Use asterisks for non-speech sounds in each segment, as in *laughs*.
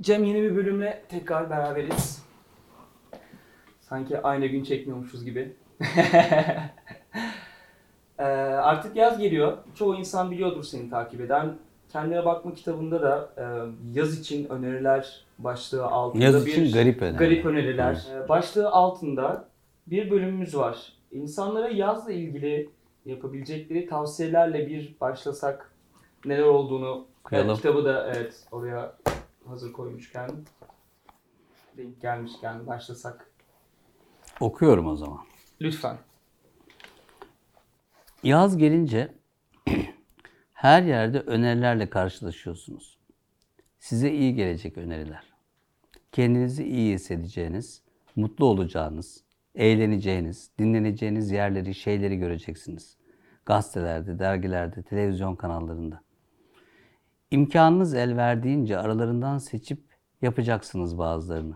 Cem yeni bir bölümle tekrar beraberiz. Sanki aynı gün çekmiyormuşuz gibi. *laughs* Ee, artık yaz geliyor. Çoğu insan biliyordur seni takip eden. Kendine bakma kitabında da e, yaz için öneriler başlığı altında Yaz bir için garip öneriler. garip öneriler. Ee, başlığı altında bir bölümümüz var. İnsanlara yazla ilgili yapabilecekleri tavsiyelerle bir başlasak neler olduğunu. Evet, kitabı da evet oraya hazır koymuşken denk gelmişken başlasak. Okuyorum o zaman. Lütfen. Yaz gelince *clears throat* her yerde önerilerle karşılaşıyorsunuz. Size iyi gelecek öneriler. Kendinizi iyi hissedeceğiniz, mutlu olacağınız, eğleneceğiniz, dinleneceğiniz yerleri, şeyleri göreceksiniz. Gazetelerde, dergilerde, televizyon kanallarında. İmkanınız el verdiğince aralarından seçip yapacaksınız bazılarını.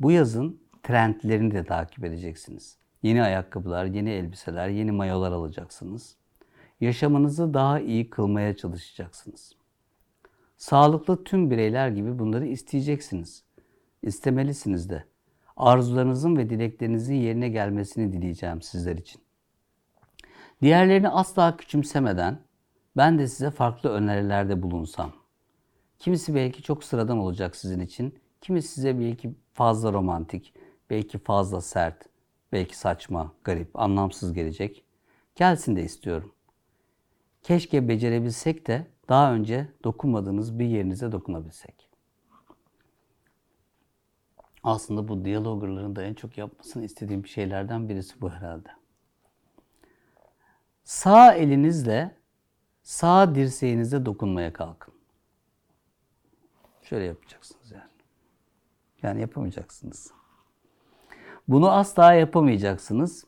Bu yazın trendlerini de takip edeceksiniz. Yeni ayakkabılar, yeni elbiseler, yeni mayolar alacaksınız. Yaşamınızı daha iyi kılmaya çalışacaksınız. Sağlıklı tüm bireyler gibi bunları isteyeceksiniz. İstemelisiniz de. Arzularınızın ve dileklerinizin yerine gelmesini dileyeceğim sizler için. Diğerlerini asla küçümsemeden ben de size farklı önerilerde bulunsam. Kimisi belki çok sıradan olacak sizin için. Kimisi size belki fazla romantik, belki fazla sert, belki saçma, garip, anlamsız gelecek. Gelsin de istiyorum. Keşke becerebilsek de daha önce dokunmadığınız bir yerinize dokunabilsek. Aslında bu diyaloggerların da en çok yapmasını istediğim şeylerden birisi bu herhalde. Sağ elinizle sağ dirseğinize dokunmaya kalkın. Şöyle yapacaksınız yani. Yani yapamayacaksınız. Bunu asla yapamayacaksınız.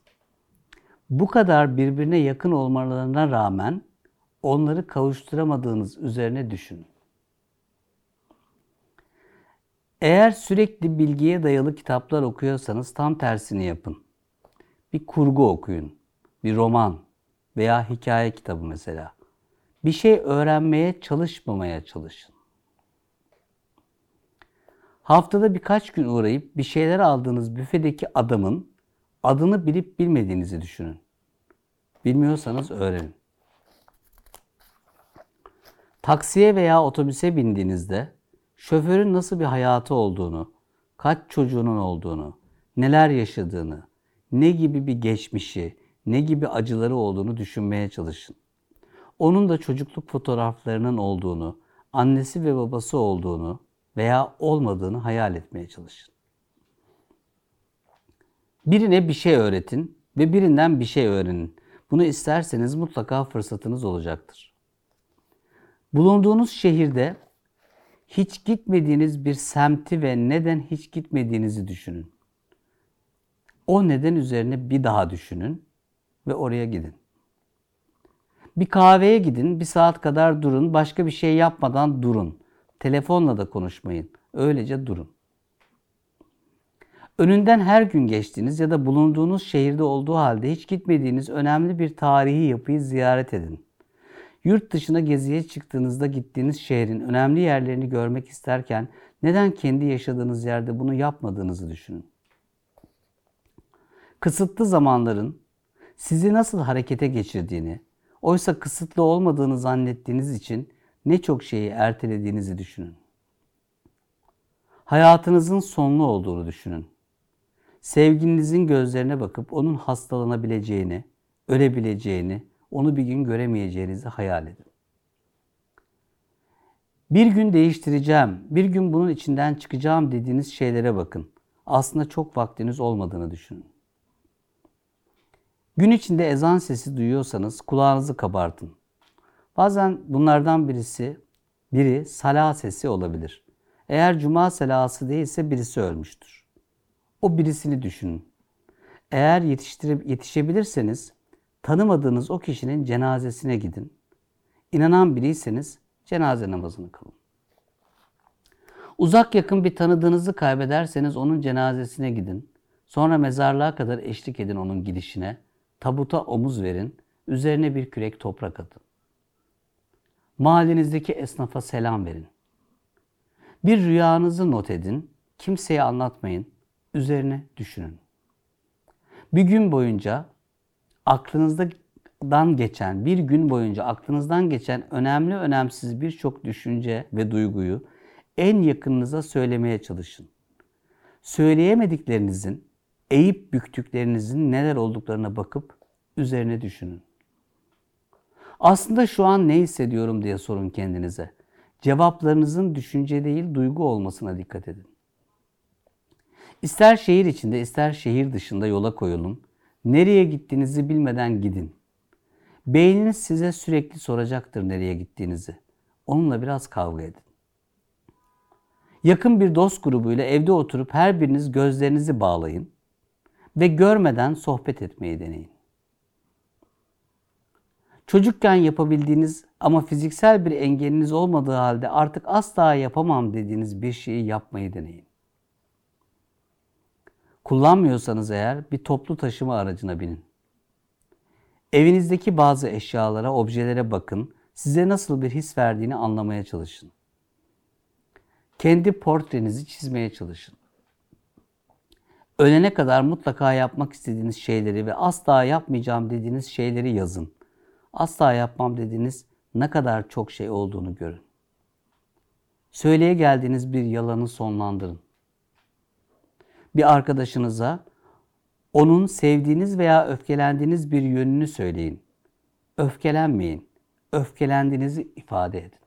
Bu kadar birbirine yakın olmalarına rağmen onları kavuşturamadığınız üzerine düşünün. Eğer sürekli bilgiye dayalı kitaplar okuyorsanız tam tersini yapın. Bir kurgu okuyun, bir roman veya hikaye kitabı mesela. Bir şey öğrenmeye çalışmamaya çalışın. Haftada birkaç gün uğrayıp bir şeyler aldığınız büfedeki adamın adını bilip bilmediğinizi düşünün. Bilmiyorsanız öğrenin. Taksiye veya otobüse bindiğinizde şoförün nasıl bir hayatı olduğunu, kaç çocuğunun olduğunu, neler yaşadığını, ne gibi bir geçmişi, ne gibi acıları olduğunu düşünmeye çalışın. Onun da çocukluk fotoğraflarının olduğunu, annesi ve babası olduğunu veya olmadığını hayal etmeye çalışın. Birine bir şey öğretin ve birinden bir şey öğrenin. Bunu isterseniz mutlaka fırsatınız olacaktır. Bulunduğunuz şehirde hiç gitmediğiniz bir semti ve neden hiç gitmediğinizi düşünün. O neden üzerine bir daha düşünün ve oraya gidin. Bir kahveye gidin, bir saat kadar durun, başka bir şey yapmadan durun. Telefonla da konuşmayın. Öylece durun. Önünden her gün geçtiğiniz ya da bulunduğunuz şehirde olduğu halde hiç gitmediğiniz önemli bir tarihi yapıyı ziyaret edin. Yurt dışına geziye çıktığınızda gittiğiniz şehrin önemli yerlerini görmek isterken neden kendi yaşadığınız yerde bunu yapmadığınızı düşünün. Kısıtlı zamanların sizi nasıl harekete geçirdiğini, oysa kısıtlı olmadığını zannettiğiniz için ne çok şeyi ertelediğinizi düşünün. Hayatınızın sonlu olduğunu düşünün. Sevgilinizin gözlerine bakıp onun hastalanabileceğini, ölebileceğini, onu bir gün göremeyeceğinizi hayal edin. Bir gün değiştireceğim, bir gün bunun içinden çıkacağım dediğiniz şeylere bakın. Aslında çok vaktiniz olmadığını düşünün. Gün içinde ezan sesi duyuyorsanız kulağınızı kabartın. Bazen bunlardan birisi, biri salah sesi olabilir. Eğer cuma selası değilse birisi ölmüştür. O birisini düşünün. Eğer yetiştirip yetişebilirseniz tanımadığınız o kişinin cenazesine gidin. İnanan biriyseniz cenaze namazını kılın. Uzak yakın bir tanıdığınızı kaybederseniz onun cenazesine gidin. Sonra mezarlığa kadar eşlik edin onun gidişine. Tabuta omuz verin. Üzerine bir kürek toprak atın. Mahallenizdeki esnafa selam verin. Bir rüyanızı not edin, kimseye anlatmayın, üzerine düşünün. Bir gün boyunca aklınızdan geçen, bir gün boyunca aklınızdan geçen önemli önemsiz birçok düşünce ve duyguyu en yakınınıza söylemeye çalışın. Söyleyemediklerinizin, eğip büktüklerinizin neler olduklarına bakıp üzerine düşünün. Aslında şu an ne hissediyorum diye sorun kendinize. Cevaplarınızın düşünce değil duygu olmasına dikkat edin. İster şehir içinde ister şehir dışında yola koyulun. Nereye gittiğinizi bilmeden gidin. Beyniniz size sürekli soracaktır nereye gittiğinizi. Onunla biraz kavga edin. Yakın bir dost grubuyla evde oturup her biriniz gözlerinizi bağlayın ve görmeden sohbet etmeyi deneyin. Çocukken yapabildiğiniz ama fiziksel bir engeliniz olmadığı halde artık asla yapamam dediğiniz bir şeyi yapmayı deneyin. Kullanmıyorsanız eğer bir toplu taşıma aracına binin. Evinizdeki bazı eşyalara, objelere bakın. Size nasıl bir his verdiğini anlamaya çalışın. Kendi portrenizi çizmeye çalışın. Ölene kadar mutlaka yapmak istediğiniz şeyleri ve asla yapmayacağım dediğiniz şeyleri yazın. Asla yapmam dediğiniz ne kadar çok şey olduğunu görün. Söyleye geldiğiniz bir yalanı sonlandırın. Bir arkadaşınıza onun sevdiğiniz veya öfkelendiğiniz bir yönünü söyleyin. Öfkelenmeyin. Öfkelendiğinizi ifade edin.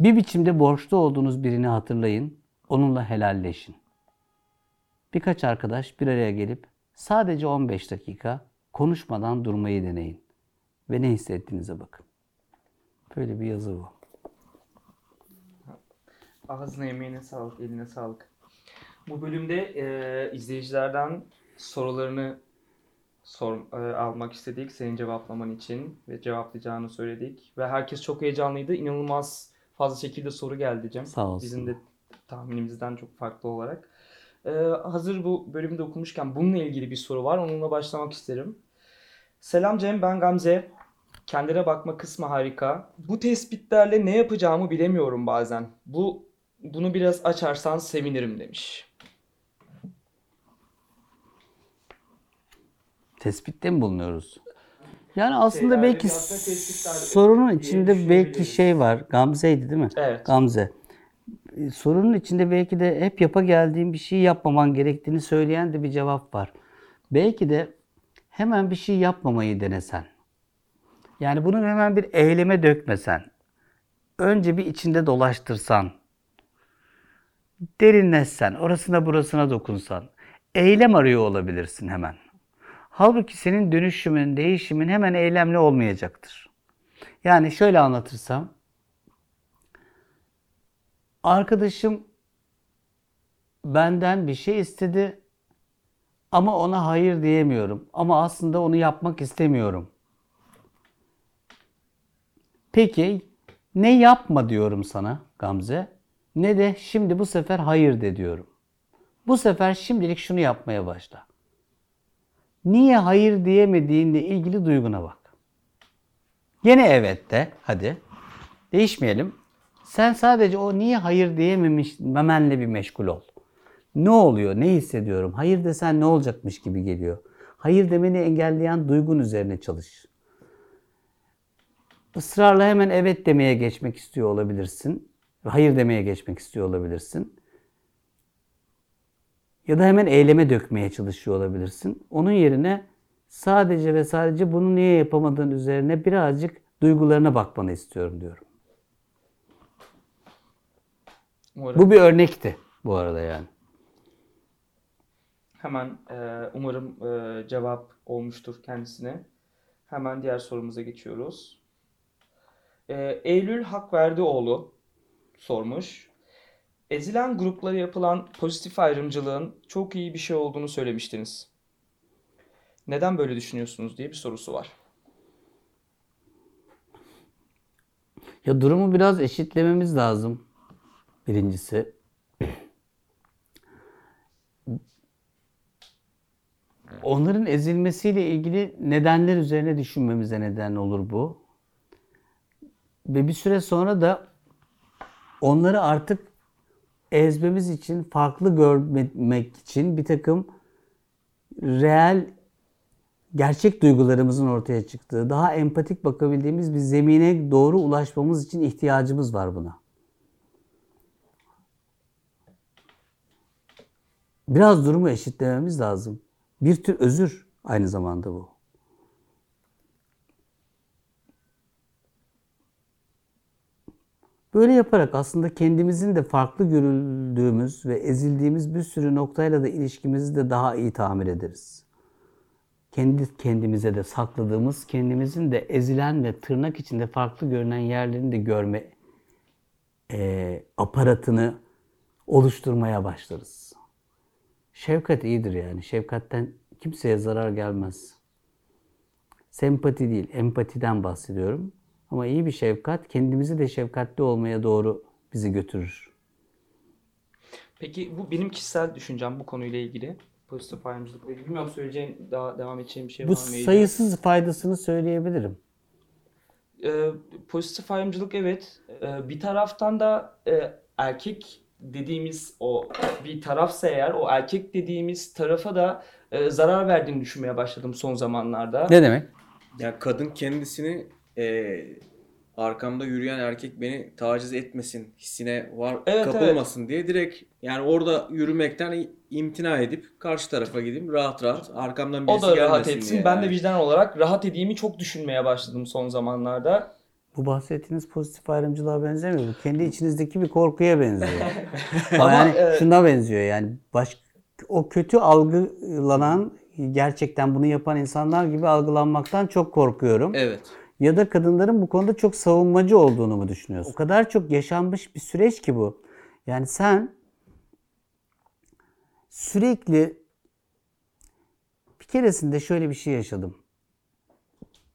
Bir biçimde borçlu olduğunuz birini hatırlayın. Onunla helalleşin. Birkaç arkadaş bir araya gelip sadece 15 dakika konuşmadan durmayı deneyin. Ve ne hissettiğinize bakın. Böyle bir yazı bu. Ağzına emeğine sağlık, eline sağlık. Bu bölümde e, izleyicilerden sorularını sor, e, almak istedik senin cevaplaman için ve cevaplayacağını söyledik. Ve herkes çok heyecanlıydı. İnanılmaz fazla şekilde soru geldi Cem. Sağ olsun. Bizim de tahminimizden çok farklı olarak. E, hazır bu bölümde okumuşken bununla ilgili bir soru var. Onunla başlamak isterim. Selam Cem, ben Gamze. Kendine bakma kısmı harika. Bu tespitlerle ne yapacağımı bilemiyorum bazen. Bu bunu biraz açarsan sevinirim demiş. Tespitte mi bulunuyoruz? Yani aslında Şeyler, belki sorunun içinde belki şey var. Gamze'ydi değil mi? Evet. Gamze. E, Sorunun içinde belki de hep yapa geldiğin bir şey yapmaman gerektiğini söyleyen de bir cevap var. Belki de hemen bir şey yapmamayı denesen. Yani bunu hemen bir eyleme dökmesen. Önce bir içinde dolaştırsan. Derinleşsen, orasına burasına dokunsan. Eylem arıyor olabilirsin hemen. Halbuki senin dönüşümün, değişimin hemen eylemli olmayacaktır. Yani şöyle anlatırsam, arkadaşım benden bir şey istedi ama ona hayır diyemiyorum. Ama aslında onu yapmak istemiyorum. Peki ne yapma diyorum sana Gamze ne de şimdi bu sefer hayır de diyorum. Bu sefer şimdilik şunu yapmaya başla. Niye hayır diyemediğinle ilgili duyguna bak. Gene evet de hadi. Değişmeyelim. Sen sadece o niye hayır diyememiş memenle bir meşgul ol. Ne oluyor? Ne hissediyorum? Hayır desen ne olacakmış gibi geliyor. Hayır demeni engelleyen duygun üzerine çalış. Israrla hemen evet demeye geçmek istiyor olabilirsin. Hayır demeye geçmek istiyor olabilirsin. Ya da hemen eyleme dökmeye çalışıyor olabilirsin. Onun yerine sadece ve sadece bunu niye yapamadığın üzerine birazcık duygularına bakmanı istiyorum diyorum. Umarım Bu bir örnekti bu arada yani. hemen e, umarım e, cevap olmuştur kendisine. Hemen diğer sorumuza geçiyoruz. E, Eylül Hakverdioğlu sormuş. Ezilen gruplara yapılan pozitif ayrımcılığın çok iyi bir şey olduğunu söylemiştiniz. Neden böyle düşünüyorsunuz diye bir sorusu var. Ya durumu biraz eşitlememiz lazım. Birincisi. Onların ezilmesiyle ilgili nedenler üzerine düşünmemize neden olur bu. Ve bir süre sonra da onları artık ezmemiz için, farklı görmek için bir takım reel, gerçek duygularımızın ortaya çıktığı, daha empatik bakabildiğimiz bir zemine doğru ulaşmamız için ihtiyacımız var buna. Biraz durumu eşitlememiz lazım. Bir tür özür aynı zamanda bu. Böyle yaparak aslında kendimizin de farklı görüldüğümüz ve ezildiğimiz bir sürü noktayla da ilişkimizi de daha iyi tamir ederiz. Kendi kendimize de sakladığımız, kendimizin de ezilen ve tırnak içinde farklı görünen yerlerini de görme e, aparatını oluşturmaya başlarız. Şefkat iyidir yani. Şefkatten kimseye zarar gelmez. Sempati değil, empatiden bahsediyorum. Ama iyi bir şefkat kendimizi de şefkatli olmaya doğru bizi götürür. Peki bu benim kişisel düşüncem bu konuyla ilgili. Pozitif ayrımcılıkla ilgili. Bilmiyorum söyleyeceğim, daha devam edeceğim bir şey Bu var mı? Ece? sayısız faydasını söyleyebilirim. Ee, pozitif ayrımcılık evet. Ee, bir taraftan da e, erkek dediğimiz o bir tarafsa eğer o erkek dediğimiz tarafa da e, zarar verdiğini düşünmeye başladım son zamanlarda. Ne demek? Yani kadın kendisini e, arkamda yürüyen erkek beni taciz etmesin hissine var Evet, kapılmasın diye direkt yani orada yürümekten imtina edip karşı tarafa gideyim rahat rahat arkamdan O birisi da rahat gelmesin etsin. diye. Ben de vicdan olarak rahat edeyimi çok düşünmeye başladım son zamanlarda. Bu bahsettiğiniz pozitif ayrımcılığa benzemiyor. Bu kendi içinizdeki bir korkuya benziyor. *laughs* Ama yani e, şuna benziyor yani baş, o kötü algılanan gerçekten bunu yapan insanlar gibi algılanmaktan çok korkuyorum. Evet. Ya da kadınların bu konuda çok savunmacı olduğunu mu düşünüyorsun? O kadar çok yaşanmış bir süreç ki bu. Yani sen sürekli bir keresinde şöyle bir şey yaşadım.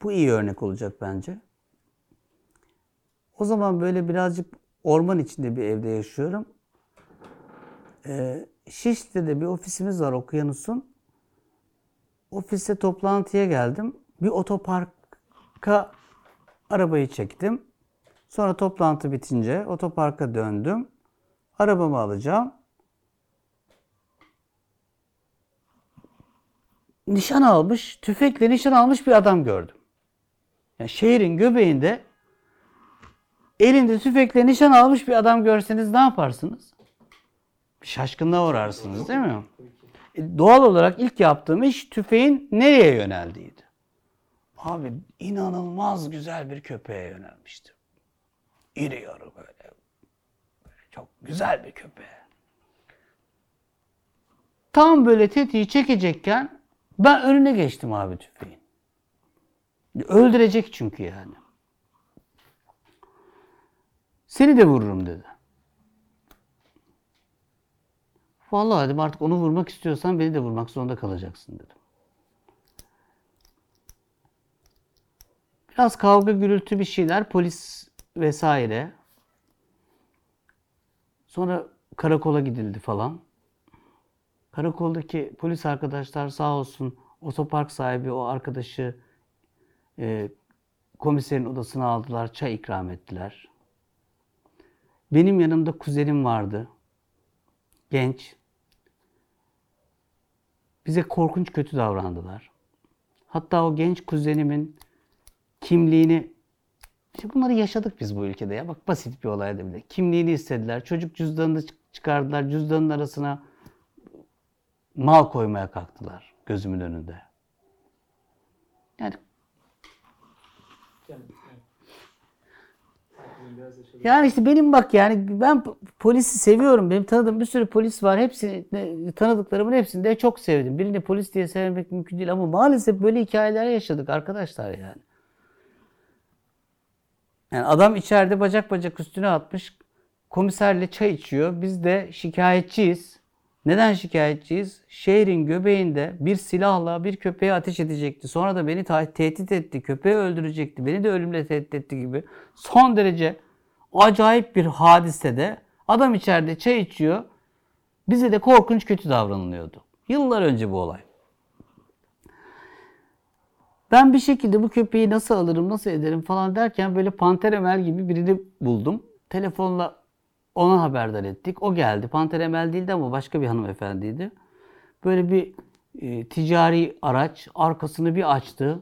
Bu iyi örnek olacak bence. O zaman böyle birazcık orman içinde bir evde yaşıyorum. Ee, Şişli'de bir ofisimiz var Okyanus'un. Ofise toplantıya geldim. Bir otoparka arabayı çektim. Sonra toplantı bitince otoparka döndüm. Arabamı alacağım. Nişan almış, tüfekle nişan almış bir adam gördüm. Yani şehrin göbeğinde elinde tüfekle nişan almış bir adam görseniz ne yaparsınız? Şaşkınlığa uğrarsınız değil mi? E, doğal olarak ilk yaptığım iş tüfeğin nereye yöneldiğiydi. Abi inanılmaz güzel bir köpeğe yönelmişti. İri yarı böyle Çok güzel bir köpeğe. Tam böyle tetiği çekecekken ben önüne geçtim abi tüfeğin. Öldürecek çünkü yani. Seni de vururum dedi. Vallahi dedim artık onu vurmak istiyorsan beni de vurmak zorunda kalacaksın dedim. Biraz kavga gürültü bir şeyler, polis vesaire. Sonra karakola gidildi falan. Karakoldaki polis arkadaşlar sağ olsun otopark sahibi o arkadaşı e, komiserin odasına aldılar, çay ikram ettiler. Benim yanımda kuzenim vardı. Genç. Bize korkunç kötü davrandılar. Hatta o genç kuzenimin kimliğini işte bunları yaşadık biz bu ülkede ya. Bak basit bir olaydı bile. Kimliğini istediler. Çocuk cüzdanını çıkardılar. Cüzdanın arasına mal koymaya kalktılar gözümün önünde. Yani Yani işte benim bak yani ben polisi seviyorum. Benim tanıdığım bir sürü polis var. Hepsini tanıdıklarımın hepsini de çok sevdim. Birini polis diye sevmek mümkün değil ama maalesef böyle hikayeler yaşadık arkadaşlar yani. Yani adam içeride bacak bacak üstüne atmış. Komiserle çay içiyor. Biz de şikayetçiyiz. Neden şikayetçiyiz? Şehrin göbeğinde bir silahla bir köpeğe ateş edecekti. Sonra da beni tehdit etti. Köpeği öldürecekti. Beni de ölümle tehdit etti gibi. Son derece acayip bir hadisede adam içeride çay içiyor. Bize de korkunç kötü davranılıyordu. Yıllar önce bu olay. Ben bir şekilde bu köpeği nasıl alırım, nasıl ederim falan derken böyle Panter Emel gibi birini buldum. Telefonla Ona haberdar ettik. O geldi. Panter Emel değildi ama başka bir hanımefendiydi. Böyle bir e, ticari araç arkasını bir açtı.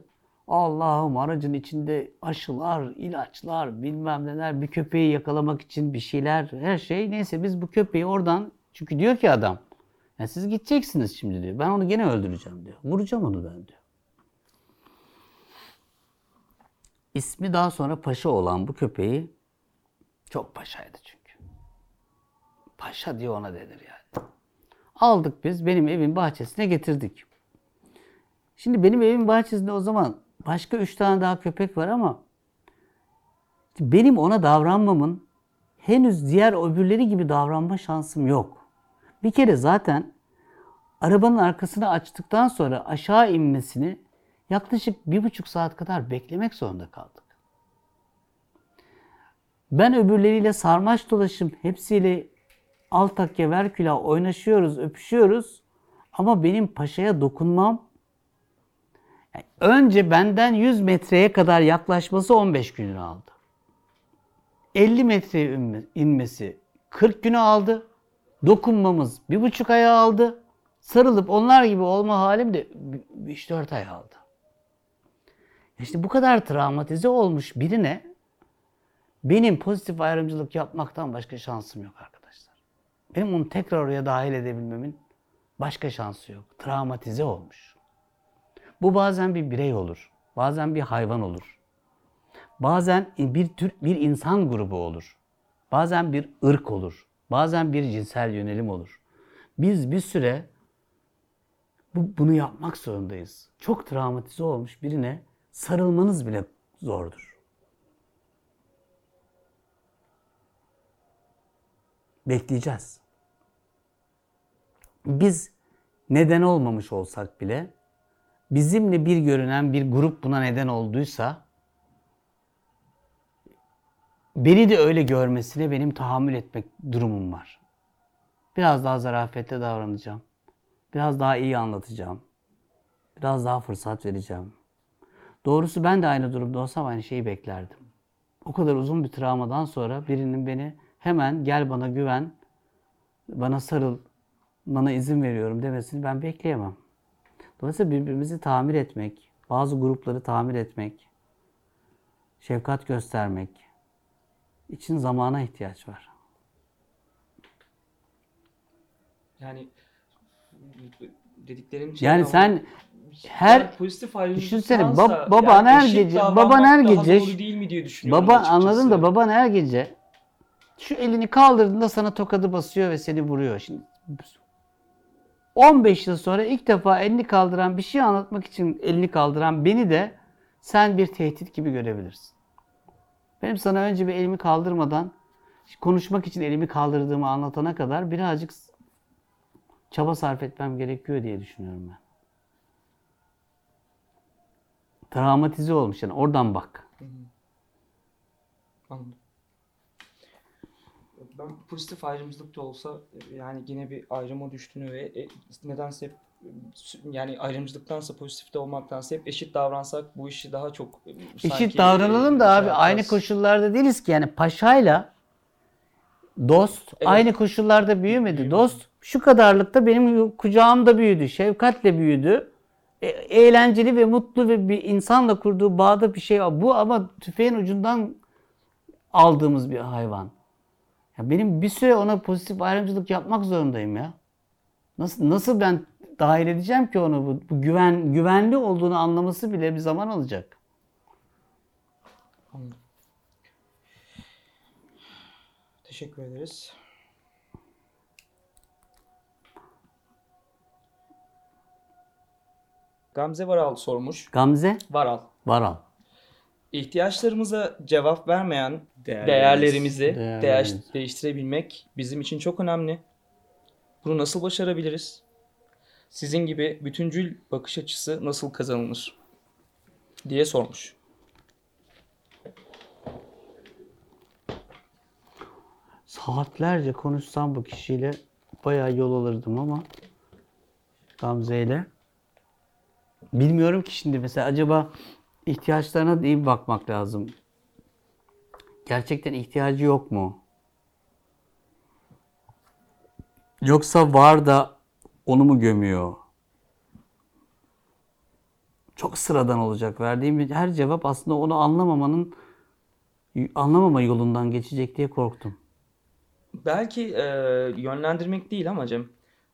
Allah'ım aracın içinde aşılar, ilaçlar, bilmem neler, bir köpeği yakalamak için bir şeyler, her şey. Neyse biz bu köpeği oradan, çünkü diyor ki adam, ya siz gideceksiniz şimdi diyor. Ben onu gene öldüreceğim diyor. Vuracağım onu ben diyor. İsmi daha sonra Paşa olan bu köpeği çok paşaydı çünkü. Paşa diye ona denir yani. Aldık biz benim evin bahçesine getirdik. Şimdi benim evimin bahçesinde o zaman başka üç tane daha köpek var ama benim ona davranmamın henüz diğer öbürleri gibi davranma şansım yok. Bir kere zaten arabanın arkasını açtıktan sonra aşağı inmesini yaklaşık bir buçuk saat kadar beklemek zorunda kaldık. Ben öbürleriyle sarmaş dolaşım hepsiyle alt takke ver külah oynaşıyoruz, öpüşüyoruz. Ama benim paşaya dokunmam önce benden 100 metreye kadar yaklaşması 15 gününü aldı. 50 metreye inmesi 40 günü aldı. Dokunmamız bir buçuk aya aldı. Sarılıp onlar gibi olma halim de 3-4 ay aldı. İşte bu kadar travmatize olmuş birine benim pozitif ayrımcılık yapmaktan başka şansım yok arkadaşlar. Benim onu tekrar oraya dahil edebilmemin başka şansı yok. Travmatize olmuş. Bu bazen bir birey olur. Bazen bir hayvan olur. Bazen bir tür bir insan grubu olur. Bazen bir ırk olur. Bazen bir cinsel yönelim olur. Biz bir süre bu, bunu yapmak zorundayız. Çok travmatize olmuş birine sarılmanız bile zordur. Bekleyeceğiz. Biz neden olmamış olsak bile bizimle bir görünen bir grup buna neden olduysa beni de öyle görmesine benim tahammül etmek durumum var. Biraz daha zarafetle davranacağım. Biraz daha iyi anlatacağım. Biraz daha fırsat vereceğim. Doğrusu ben de aynı durumda olsam aynı şeyi beklerdim. O kadar uzun bir travmadan sonra birinin beni hemen gel bana güven, bana sarıl, bana izin veriyorum demesini ben bekleyemem. Dolayısıyla birbirimizi tamir etmek, bazı grupları tamir etmek, şefkat göstermek için zamana ihtiyaç var. Yani dediklerin Yani sen her pozitif ayrımcılıktansa Düşünsene, bab- baban her gece- baban her gece- değil mi diye düşünüyorum Baba açıkçası. anladın da baban her gece şu elini kaldırdığında sana tokadı basıyor ve seni vuruyor. Şimdi 15 yıl sonra ilk defa elini kaldıran bir şey anlatmak için elini kaldıran beni de sen bir tehdit gibi görebilirsin. Benim sana önce bir elimi kaldırmadan konuşmak için elimi kaldırdığımı anlatana kadar birazcık çaba sarf etmem gerekiyor diye düşünüyorum ben. Travmatize olmuş yani oradan bak. Anladım. Ben pozitif ayrımcılık da olsa yani yine bir ayrıma düştüğünü ve e, nedense hep yani ayrımcılıktansa pozitifte olmaktansa hep eşit davransak bu işi daha çok e, sanki, Eşit davranalım da e, abi şey aynı yapacağız. koşullarda değiliz ki yani paşayla dost Evet. aynı koşullarda büyümedi. Büyümedi. Dost şu kadarlıkta benim kucağımda büyüdü, şefkatle büyüdü. E- eğlenceli ve mutlu ve bir insanla kurduğu bağda bir şey var. Bu ama tüfeğin ucundan aldığımız bir hayvan. Ya benim bir süre ona pozitif ayrımcılık yapmak zorundayım ya. Nasıl nasıl ben dahil edeceğim ki onu bu, bu güven güvenli olduğunu anlaması bile bir zaman alacak. Anladım. Teşekkür ederiz. Gamze Varal sormuş. Gamze Varal. Varal. İhtiyaçlarımıza cevap vermeyen Değerlerimiz. değerlerimizi Değerlerimiz. değer- değiştirebilmek bizim için çok önemli. Bunu nasıl başarabiliriz? Sizin gibi bütüncül bakış açısı nasıl kazanılır? diye sormuş. Saatlerce konuşsam bu kişiyle bayağı yol alırdım ama Gamze ile. Bilmiyorum ki şimdi mesela acaba ihtiyaçlarına iyi bakmak lazım. Gerçekten ihtiyacı yok mu? Yoksa var da onu mu gömüyor? Çok sıradan olacak. Verdiğim her cevap aslında onu anlamamanın anlamama yolundan geçecek diye korktum. Belki e, yönlendirmek değil ama Cem.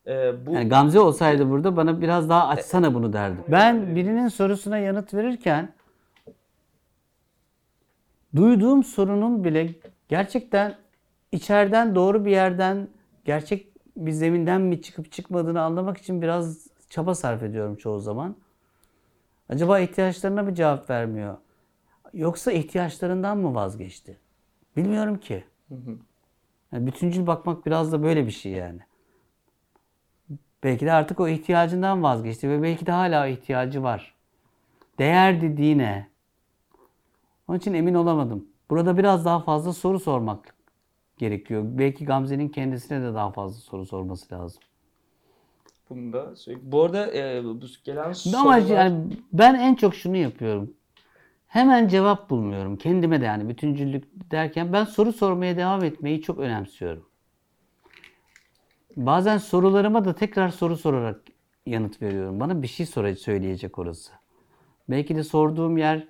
E, bu Yani Gamze olsaydı burada bana biraz daha açsana bunu derdi. Ben birinin sorusuna yanıt verirken duyduğum sorunun bile gerçekten içeriden doğru bir yerden gerçek bir zeminden mi çıkıp çıkmadığını anlamak için biraz çaba sarf ediyorum çoğu zaman. Acaba ihtiyaçlarına mı cevap vermiyor? Yoksa ihtiyaçlarından mı vazgeçti? Bilmiyorum ki. Yani bütüncül bakmak biraz da böyle bir şey yani. Belki de artık o ihtiyacından vazgeçti ve belki de hala ihtiyacı var. Değer dediği ne? Onun için emin olamadım. Burada biraz daha fazla soru sormak gerekiyor. Belki Gamze'nin kendisine de daha fazla soru sorması lazım. bunu da Bu arada e, bu gelen Ama sorular... yani ben en çok şunu yapıyorum. Hemen cevap bulmuyorum. Kendime de yani bütüncüllük derken ben soru sormaya devam etmeyi çok önemsiyorum. Bazen sorularıma da tekrar soru sorarak yanıt veriyorum. Bana bir şey söyleyecek orası. Belki de sorduğum yer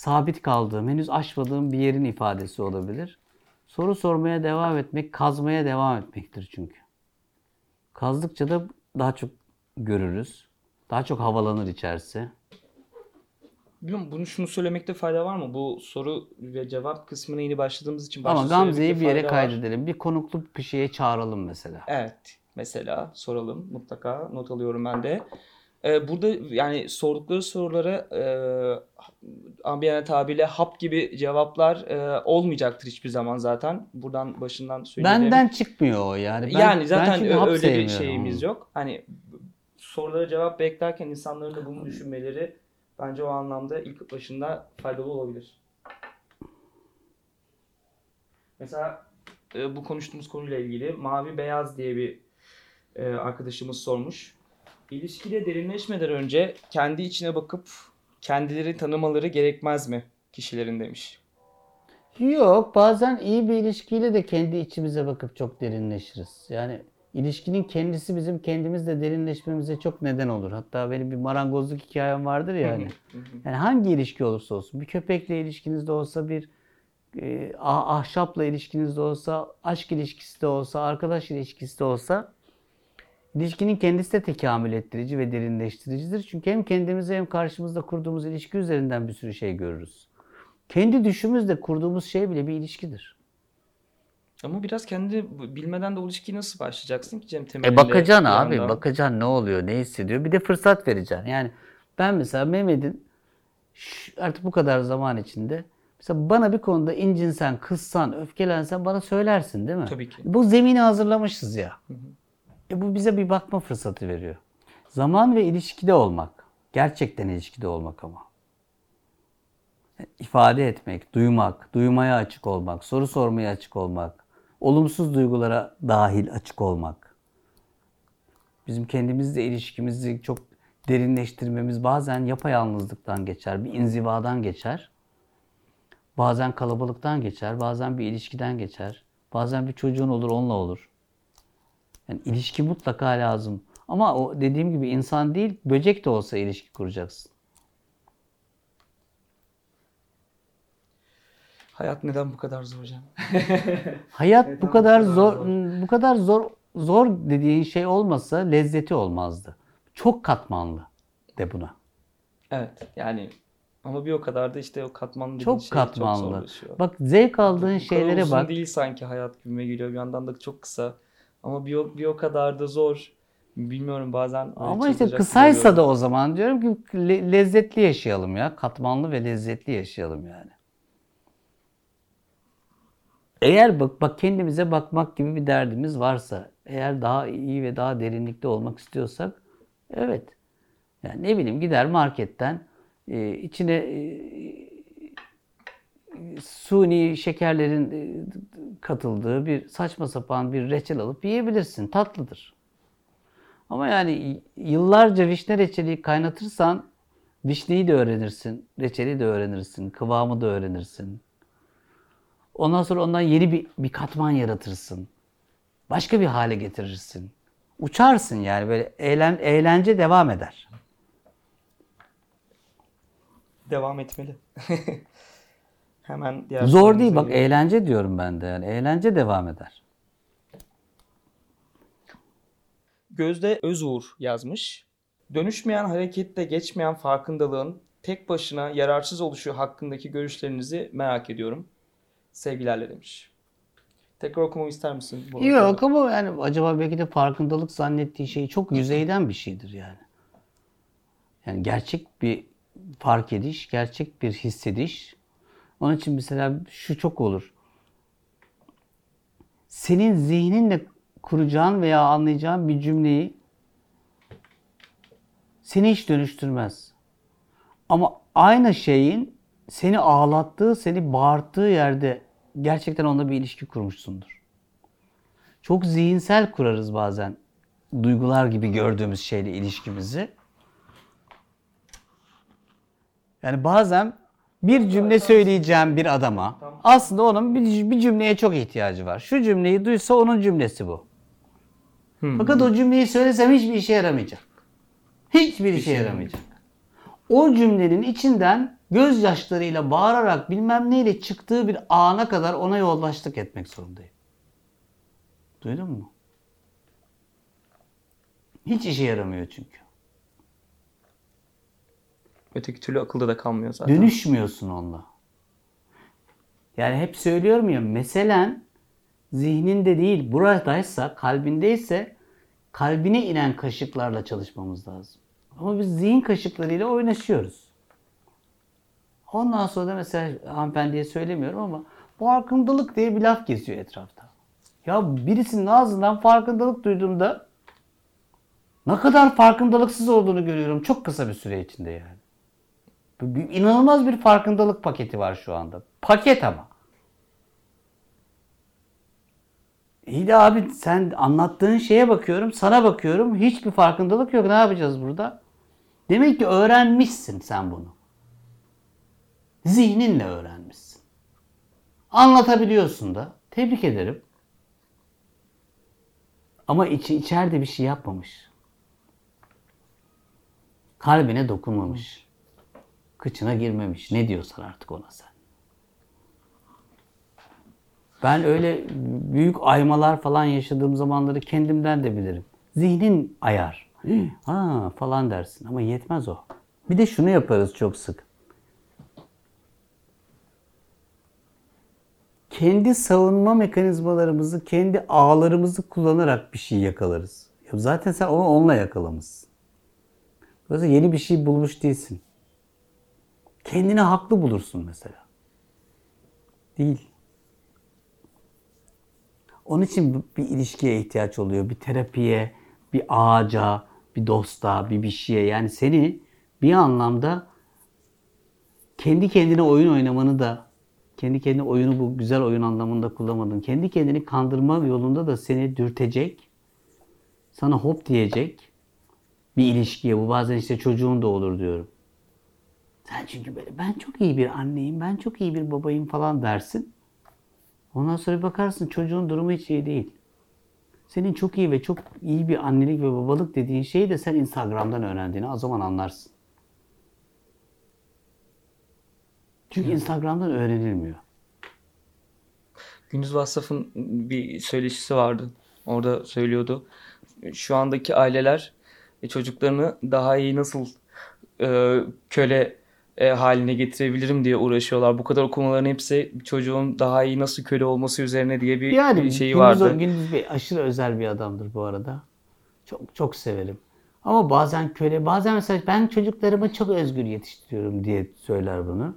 sabit kaldığım, henüz aşmadığım bir yerin ifadesi olabilir. Soru sormaya devam etmek, kazmaya devam etmektir çünkü. Kazdıkça da daha çok görürüz. Daha çok havalanır içerisi. Bilmiyorum, bunu şunu söylemekte fayda var mı? Bu soru ve cevap kısmına yeni başladığımız için Ama Gamze'yi bir yere fayda var. kaydedelim. Bir konukluk bir şeye çağıralım mesela. Evet. Mesela soralım. Mutlaka not alıyorum ben de. Ee, burada yani sordukları sorulara e, ambiyane tabirle hap gibi cevaplar e, olmayacaktır hiçbir zaman zaten. Buradan başından söyleyelim. Benden çıkmıyor o yani. Ben, yani zaten ben öyle bir şeyimiz yok. Hani sorulara cevap beklerken insanların da bunu düşünmeleri bence o anlamda ilk başında faydalı olabilir. Mesela e, bu konuştuğumuz konuyla ilgili mavi beyaz diye bir e, arkadaşımız sormuş. İlişkide derinleşmeden önce kendi içine bakıp kendileri tanımaları gerekmez mi kişilerin demiş. Yok bazen iyi bir ilişkiyle de kendi içimize bakıp çok derinleşiriz. Yani ilişkinin kendisi bizim kendimizle derinleşmemize çok neden olur. Hatta benim bir marangozluk hikayem vardır ya hani. Yani hangi ilişki olursa olsun, bir köpekle ilişkinizde olsa, bir e, ah- ahşapla ilişkinizde olsa, aşk ilişkisi de olsa, arkadaş ilişkisi de olsa ilişkinin kendisi de tekamül ettirici ve derinleştiricidir. Çünkü hem kendimize hem karşımızda kurduğumuz ilişki üzerinden bir sürü şey görürüz. Kendi düşümüzle kurduğumuz şey bile bir ilişkidir. Ama biraz kendi bilmeden de o ilişkiye nasıl başlayacaksın ki Cem temelinde E bakacaksın abi, yandan? bakacaksın ne oluyor, ne hissediyor. Bir de fırsat vereceksin. Yani ben mesela Mehmet'in artık bu kadar zaman içinde mesela bana bir konuda incinsen, kızsan, öfkelensen bana söylersin değil mi? Tabii ki. Bu zemini hazırlamışız ya. E bu bize bir bakma fırsatı veriyor. Zaman ve ilişkide olmak. Gerçekten ilişkide olmak ama. İfade etmek, duymak, duymaya açık olmak, soru sormaya açık olmak, olumsuz duygulara dahil açık olmak. Bizim kendimizle ilişkimizi çok derinleştirmemiz bazen yapayalnızlıktan geçer, bir inzivadan geçer. Bazen kalabalıktan geçer, bazen bir ilişkiden geçer. Bazen bir çocuğun olur, onunla olur. Yani ilişki mutlaka lazım. Ama o dediğim gibi insan değil, böcek de olsa ilişki kuracaksın. Hayat neden bu kadar zor Cem? *laughs* Hayat bu kadar zor, bu kadar zor zor dediğin şey olmasa lezzeti olmazdı. Çok katmanlı de buna. Evet yani ama bir o kadar da işte o katmanlı dediğin Çok şey katmanlı. çok zorlaşıyor. Bak zevk aldığın Bu kadar şeylere uzun bak. değil sanki hayat gibime geliyor. Bir yandan da çok kısa. Ama bir o, bir o kadar da zor. Bilmiyorum bazen. Ama işte çıldıracak kısaysa oluyorum. da o zaman diyorum ki le- lezzetli yaşayalım ya. Katmanlı ve lezzetli yaşayalım yani. Eğer bak bak kendimize bakmak gibi bir derdimiz varsa, eğer daha iyi ve daha derinlikte olmak istiyorsak, evet. Yani ne bileyim gider marketten e, içine e, suni şekerlerin e, katıldığı bir saçma sapan bir reçel alıp yiyebilirsin. Tatlıdır. Ama yani yıllarca vişne reçeli kaynatırsan vişneyi de öğrenirsin, reçeli de öğrenirsin, kıvamı da öğrenirsin. Ondan sonra ondan yeni bir, bir katman yaratırsın. Başka bir hale getirirsin. Uçarsın yani böyle eğlen, eğlence devam eder. Devam etmeli. *laughs* Hemen diğer Zor değil bak geçelim. eğlence diyorum ben de yani eğlence devam eder. Gözde Özuğur yazmış. Dönüşmeyen harekette geçmeyen farkındalığın tek başına yararsız oluşu hakkındaki görüşlerinizi merak ediyorum. Sevgilerle demiş. Tekrar okumamı ister misin? bu Yok ama yani acaba belki de farkındalık zannettiği şey çok yüzeyden bir şeydir yani. Yani gerçek bir fark ediş, gerçek bir hissediş. Onun için mesela şu çok olur. Senin zihninle kuracağın veya anlayacağın bir cümleyi seni hiç dönüştürmez. Ama aynı şeyin seni ağlattığı, seni bağırttığı yerde gerçekten onunla bir ilişki kurmuşsundur. Çok zihinsel kurarız bazen duygular gibi gördüğümüz şeyle ilişkimizi. Yani bazen bir cümle söyleyeceğim bir adama aslında onun bir, bir cümleye çok ihtiyacı var. Şu cümleyi duysa onun cümlesi bu. Fakat o cümleyi söylesem hiçbir işe yaramayacak. Hiçbir işe yaramayacak. O cümlenin içinden gözyaşlarıyla bağırarak bilmem neyle çıktığı bir ana kadar ona yoldaşlık etmek zorundayım. Duydun mu? Hiç işe yaramıyor çünkü. Öteki türlü akılda da kalmıyor zaten. Dönüşmüyorsun onunla. Yani hep söylüyorum ya meselen zihninde değil buradaysa kalbindeyse kalbine inen kaşıklarla çalışmamız lazım. Ama biz zihin kaşıklarıyla oynaşıyoruz. Ondan sonra da mesela hanımefendiye söylemiyorum ama farkındalık diye bir laf geziyor etrafta. Ya birisinin ağzından farkındalık duyduğumda ne kadar farkındalıksız olduğunu görüyorum çok kısa bir süre içinde yani. İnanılmaz bir farkındalık paketi var şu anda. Paket ama. İyi de abi sen anlattığın şeye bakıyorum, sana bakıyorum. Hiçbir farkındalık yok. Ne yapacağız burada? Demek ki öğrenmişsin sen bunu. Zihninle öğrenmişsin. Anlatabiliyorsun da. Tebrik ederim. Ama içi içeride bir şey yapmamış. Kalbine dokunmamış. Kıçına girmemiş. Ne diyorsan artık ona sen. Ben öyle büyük aymalar falan yaşadığım zamanları kendimden de bilirim. Zihnin ayar. Ha falan dersin ama yetmez o. Bir de şunu yaparız çok sık. Kendi savunma mekanizmalarımızı, kendi ağlarımızı kullanarak bir şey yakalarız. Ya zaten sen onu onunla yakalamışsın. Dolayısıyla yeni bir şey bulmuş değilsin. Kendini haklı bulursun mesela. Değil. Onun için bir ilişkiye ihtiyaç oluyor. Bir terapiye, bir ağaca, bir dosta, bir bir şeye. Yani seni bir anlamda kendi kendine oyun oynamanı da kendi kendine oyunu bu güzel oyun anlamında kullanmadın. Kendi kendini kandırma yolunda da seni dürtecek, sana hop diyecek bir ilişkiye. Bu bazen işte çocuğun da olur diyorum. Sen çünkü böyle ben çok iyi bir anneyim, ben çok iyi bir babayım falan dersin. Ondan sonra bir bakarsın çocuğun durumu hiç iyi değil. Senin çok iyi ve çok iyi bir annelik ve babalık dediğin şeyi de sen Instagram'dan öğrendiğini o zaman anlarsın. Çünkü Instagram'dan öğrenilmiyor. Gündüz Vassaf'ın bir söyleşisi vardı. Orada söylüyordu. Şu andaki aileler e, çocuklarını daha iyi nasıl e, köle e, haline getirebilirim diye uğraşıyorlar. Bu kadar okumaların hepsi çocuğun daha iyi nasıl köle olması üzerine diye bir Yani şeyi Gündüz, vardı. Gündüz Bey aşırı özel bir adamdır bu arada. Çok çok severim. Ama bazen köle, bazen mesela ben çocuklarımı çok özgür yetiştiriyorum diye söyler bunu.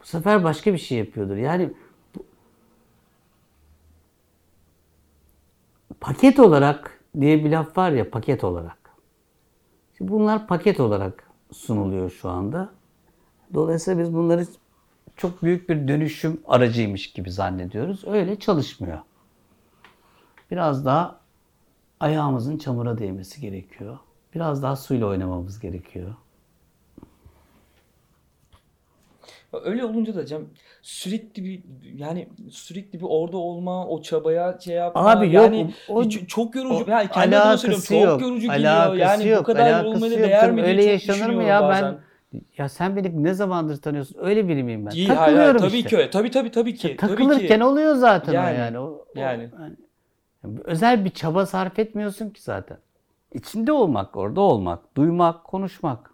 Bu sefer başka bir şey yapıyordur. Yani bu- paket olarak diye bir laf var ya paket olarak. Şimdi bunlar paket olarak sunuluyor şu anda. Dolayısıyla biz bunları çok büyük bir dönüşüm aracıymış gibi zannediyoruz. Öyle çalışmıyor. Biraz daha ayağımızın çamura değmesi gerekiyor. Biraz daha suyla oynamamız gerekiyor. Öyle olunca da Cem sürekli bir yani sürekli bir orada olma, o çabaya şey yapma. Abi yok, yani o- çok yorucu. o ya kendi adıma söylüyorum. Çok yok, yorucu geliyor. Yani bu yok, kadar alakası yorulmaya değer mi diye Öyle yaşanır mı ya? bazen. Ben ya sen beni ne zamandır tanıyorsun? Öyle biri miyim ben? Değil, hayır, hayır, Takılıyorum tabii işte. ki öyle. Tabii tabii tabii ki. tabii Takılırken ki. oluyor zaten Yani, o yani. O, o- yani. özel bir çaba sarf etmiyorsun ki zaten. İçinde olmak, orada olmak, duymak, konuşmak.